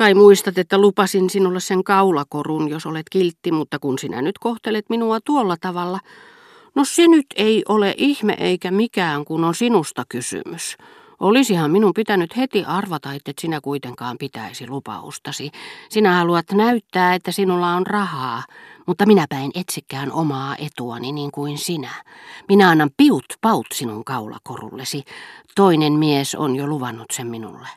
Kai muistat, että lupasin sinulle sen kaulakorun, jos olet kiltti, mutta kun sinä nyt kohtelet minua tuolla tavalla, no se nyt ei ole ihme eikä mikään, kun on sinusta kysymys. Olisihan minun pitänyt heti arvata, että sinä kuitenkaan pitäisi lupaustasi. Sinä haluat näyttää, että sinulla on rahaa, mutta minäpä en etsikään omaa etuani niin kuin sinä. Minä annan piut paut sinun kaulakorullesi. Toinen mies on jo luvannut sen minulle.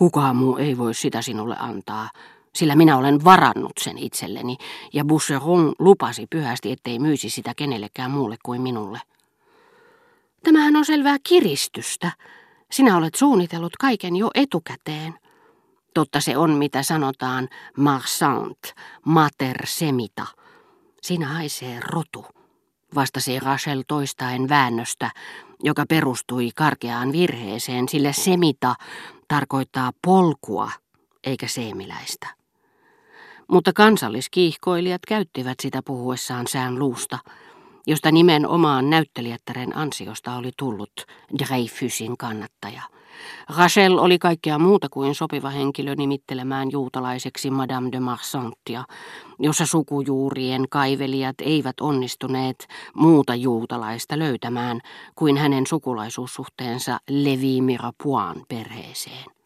Kukaan muu ei voi sitä sinulle antaa, sillä minä olen varannut sen itselleni, ja Boucheron lupasi pyhästi, ettei myisi sitä kenellekään muulle kuin minulle. Tämähän on selvää kiristystä. Sinä olet suunnitellut kaiken jo etukäteen. Totta se on, mitä sanotaan marsant, mater semita. Siinä haisee rotu, vastasi Rachel toistaen väännöstä, joka perustui karkeaan virheeseen, sillä semita tarkoittaa polkua eikä seemiläistä. Mutta kansalliskiihkoilijat käyttivät sitä puhuessaan sään luusta, josta nimenomaan näyttelijättären ansiosta oli tullut Dreyfusin kannattaja. Rachel oli kaikkea muuta kuin sopiva henkilö nimittelemään juutalaiseksi Madame de Marsantia, jossa sukujuurien kaivelijat eivät onnistuneet muuta juutalaista löytämään kuin hänen sukulaisuussuhteensa Levi Mirapuan perheeseen.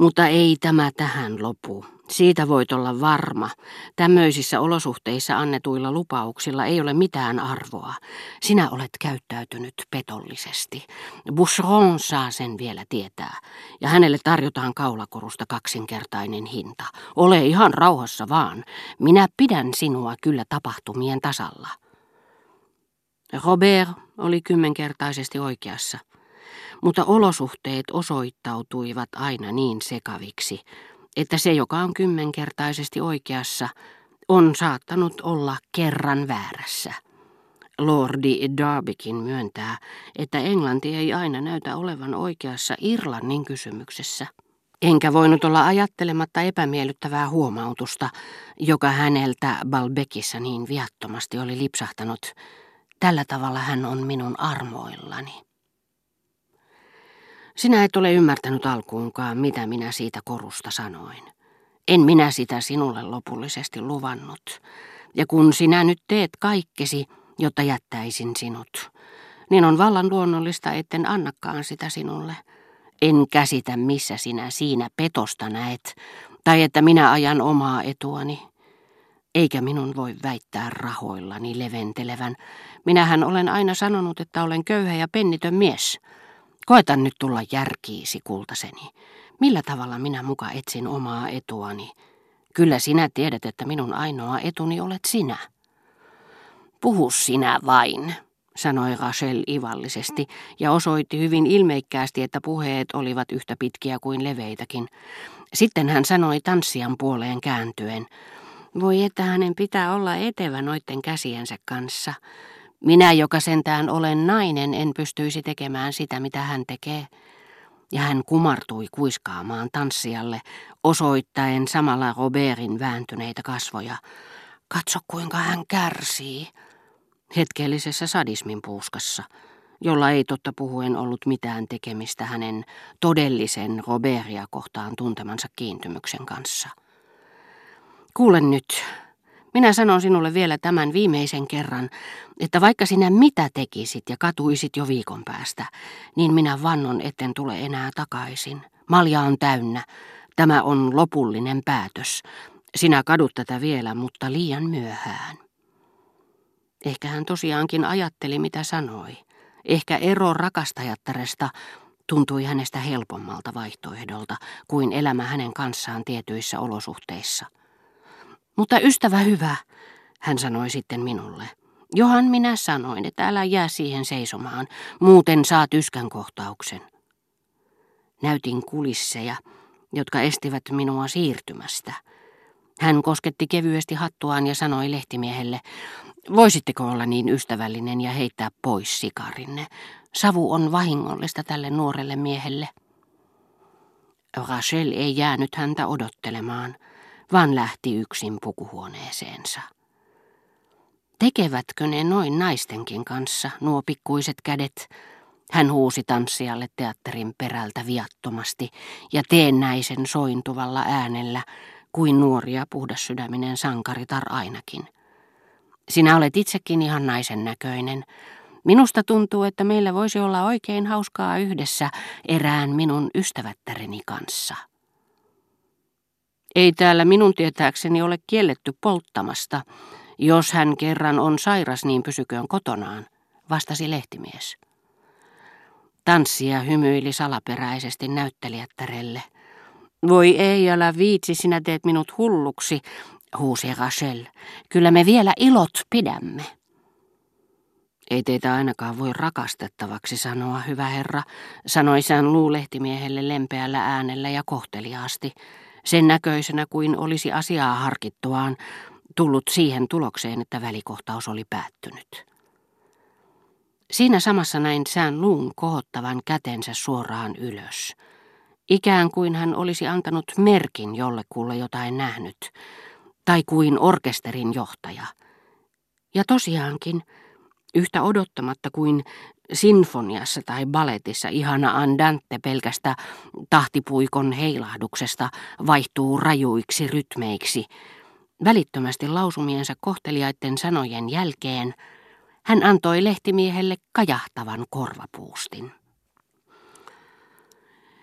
Mutta ei tämä tähän lopu. Siitä voit olla varma. Tämmöisissä olosuhteissa annetuilla lupauksilla ei ole mitään arvoa. Sinä olet käyttäytynyt petollisesti. Boucheron saa sen vielä tietää. Ja hänelle tarjotaan kaulakorusta kaksinkertainen hinta. Ole ihan rauhassa vaan. Minä pidän sinua kyllä tapahtumien tasalla. Robert oli kymmenkertaisesti oikeassa mutta olosuhteet osoittautuivat aina niin sekaviksi, että se, joka on kymmenkertaisesti oikeassa, on saattanut olla kerran väärässä. Lordi Darbykin myöntää, että Englanti ei aina näytä olevan oikeassa Irlannin kysymyksessä. Enkä voinut olla ajattelematta epämiellyttävää huomautusta, joka häneltä Balbekissa niin viattomasti oli lipsahtanut. Tällä tavalla hän on minun armoillani. Sinä et ole ymmärtänyt alkuunkaan, mitä minä siitä korusta sanoin. En minä sitä sinulle lopullisesti luvannut. Ja kun sinä nyt teet kaikkesi, jotta jättäisin sinut, niin on vallan luonnollista, etten annakaan sitä sinulle. En käsitä, missä sinä siinä petosta näet, tai että minä ajan omaa etuani. Eikä minun voi väittää rahoillani leventelevän. Minähän olen aina sanonut, että olen köyhä ja pennitön mies. Koetan nyt tulla järkiisi, kultaseni. Millä tavalla minä muka etsin omaa etuani? Kyllä sinä tiedät, että minun ainoa etuni olet sinä. Puhu sinä vain, sanoi Rachel ivallisesti ja osoitti hyvin ilmeikkäästi, että puheet olivat yhtä pitkiä kuin leveitäkin. Sitten hän sanoi tanssijan puoleen kääntyen, voi että hänen pitää olla etevä noiden käsiensä kanssa. Minä, joka sentään olen nainen, en pystyisi tekemään sitä, mitä hän tekee. Ja hän kumartui kuiskaamaan tanssijalle, osoittaen samalla Robertin vääntyneitä kasvoja. Katso, kuinka hän kärsii. Hetkellisessä sadismin puuskassa, jolla ei totta puhuen ollut mitään tekemistä hänen todellisen Robertia kohtaan tuntemansa kiintymyksen kanssa. Kuule nyt, minä sanon sinulle vielä tämän viimeisen kerran, että vaikka sinä mitä tekisit ja katuisit jo viikon päästä, niin minä vannon etten tule enää takaisin. Malja on täynnä. Tämä on lopullinen päätös. Sinä kadut tätä vielä, mutta liian myöhään. Ehkä hän tosiaankin ajatteli, mitä sanoi. Ehkä ero rakastajattaresta tuntui hänestä helpommalta vaihtoehdolta kuin elämä hänen kanssaan tietyissä olosuhteissa. Mutta ystävä hyvä, hän sanoi sitten minulle. Johan minä sanoin, että älä jää siihen seisomaan, muuten saat yskän kohtauksen. Näytin kulisseja, jotka estivät minua siirtymästä. Hän kosketti kevyesti hattuaan ja sanoi lehtimiehelle, voisitteko olla niin ystävällinen ja heittää pois sikarinne. Savu on vahingollista tälle nuorelle miehelle. Rachel ei jäänyt häntä odottelemaan vaan lähti yksin pukuhuoneeseensa. Tekevätkö ne noin naistenkin kanssa, nuo pikkuiset kädet, Hän huusi tanssijalle teatterin perältä viattomasti ja teennäisen sointuvalla äänellä, kuin nuoria puhdassydäminen sankaritar ainakin. Sinä olet itsekin ihan naisen näköinen. Minusta tuntuu, että meillä voisi olla oikein hauskaa yhdessä erään minun ystävättäreni kanssa. Ei täällä minun tietääkseni ole kielletty polttamasta. Jos hän kerran on sairas, niin pysyköön kotonaan, vastasi lehtimies. Tanssija hymyili salaperäisesti näyttelijättärelle. Voi ei, älä viitsi, sinä teet minut hulluksi, huusi Rachel. Kyllä me vielä ilot pidämme. Ei teitä ainakaan voi rakastettavaksi sanoa, hyvä herra, sanoi sään luulehtimiehelle lempeällä äänellä ja kohteliaasti, sen näköisenä kuin olisi asiaa harkittuaan tullut siihen tulokseen, että välikohtaus oli päättynyt. Siinä samassa näin sään luun kohottavan kätensä suoraan ylös. Ikään kuin hän olisi antanut merkin jollekulle jotain nähnyt, tai kuin orkesterin johtaja. Ja tosiaankin, yhtä odottamatta kuin sinfoniassa tai baletissa ihana andante pelkästä tahtipuikon heilahduksesta vaihtuu rajuiksi rytmeiksi, välittömästi lausumiensa kohteliaiden sanojen jälkeen – hän antoi lehtimiehelle kajahtavan korvapuustin.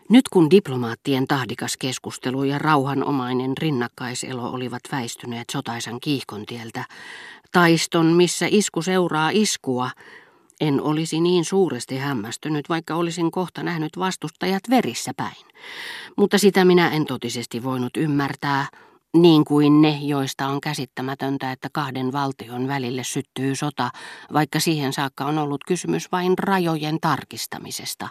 Nyt kun diplomaattien tahdikas keskustelu ja rauhanomainen rinnakkaiselo olivat väistyneet sotaisan kiihkontieltä, taiston missä isku seuraa iskua, en olisi niin suuresti hämmästynyt, vaikka olisin kohta nähnyt vastustajat verissä päin. Mutta sitä minä en totisesti voinut ymmärtää, niin kuin ne, joista on käsittämätöntä, että kahden valtion välille syttyy sota, vaikka siihen saakka on ollut kysymys vain rajojen tarkistamisesta,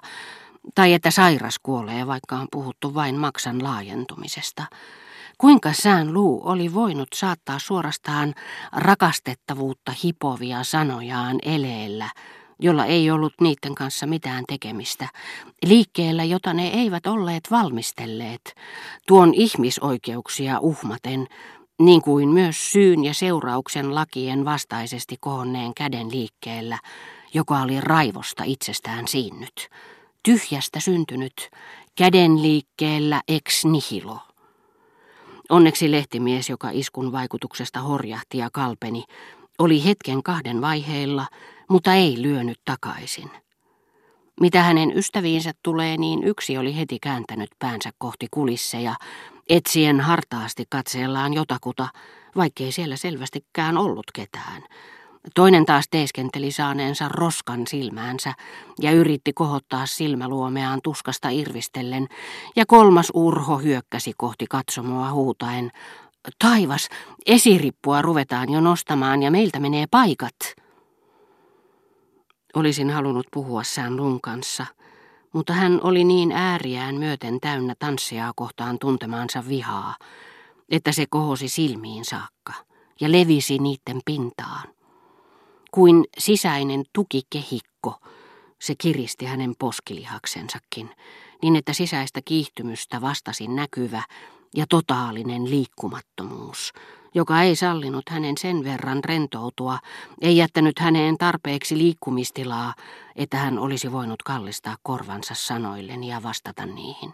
tai että sairas kuolee, vaikka on puhuttu vain maksan laajentumisesta. Kuinka sään luu oli voinut saattaa suorastaan rakastettavuutta hipovia sanojaan eleellä, jolla ei ollut niiden kanssa mitään tekemistä, liikkeellä, jota ne eivät olleet valmistelleet, tuon ihmisoikeuksia uhmaten, niin kuin myös syyn ja seurauksen lakien vastaisesti kohonneen käden liikkeellä, joka oli raivosta itsestään siinnyt, tyhjästä syntynyt, käden liikkeellä ex nihilo. Onneksi lehtimies, joka iskun vaikutuksesta horjahti ja kalpeni, oli hetken kahden vaiheilla, mutta ei lyönyt takaisin. Mitä hänen ystäviinsä tulee, niin yksi oli heti kääntänyt päänsä kohti kulisseja, etsien hartaasti katseellaan jotakuta, vaikkei siellä selvästikään ollut ketään. Toinen taas teeskenteli saaneensa roskan silmäänsä ja yritti kohottaa silmäluomeaan tuskasta irvistellen, ja kolmas urho hyökkäsi kohti katsomoa huutaen, Taivas, esirippua ruvetaan jo nostamaan ja meiltä menee paikat. Olisin halunnut puhua sään lun kanssa, mutta hän oli niin ääriään myöten täynnä tanssia kohtaan tuntemaansa vihaa, että se kohosi silmiin saakka ja levisi niiden pintaan. Kuin sisäinen tukikehikko, se kiristi hänen poskilihaksensakin, niin että sisäistä kiihtymystä vastasi näkyvä ja totaalinen liikkumattomuus, joka ei sallinut hänen sen verran rentoutua, ei jättänyt häneen tarpeeksi liikkumistilaa, että hän olisi voinut kallistaa korvansa sanoilleen ja vastata niihin.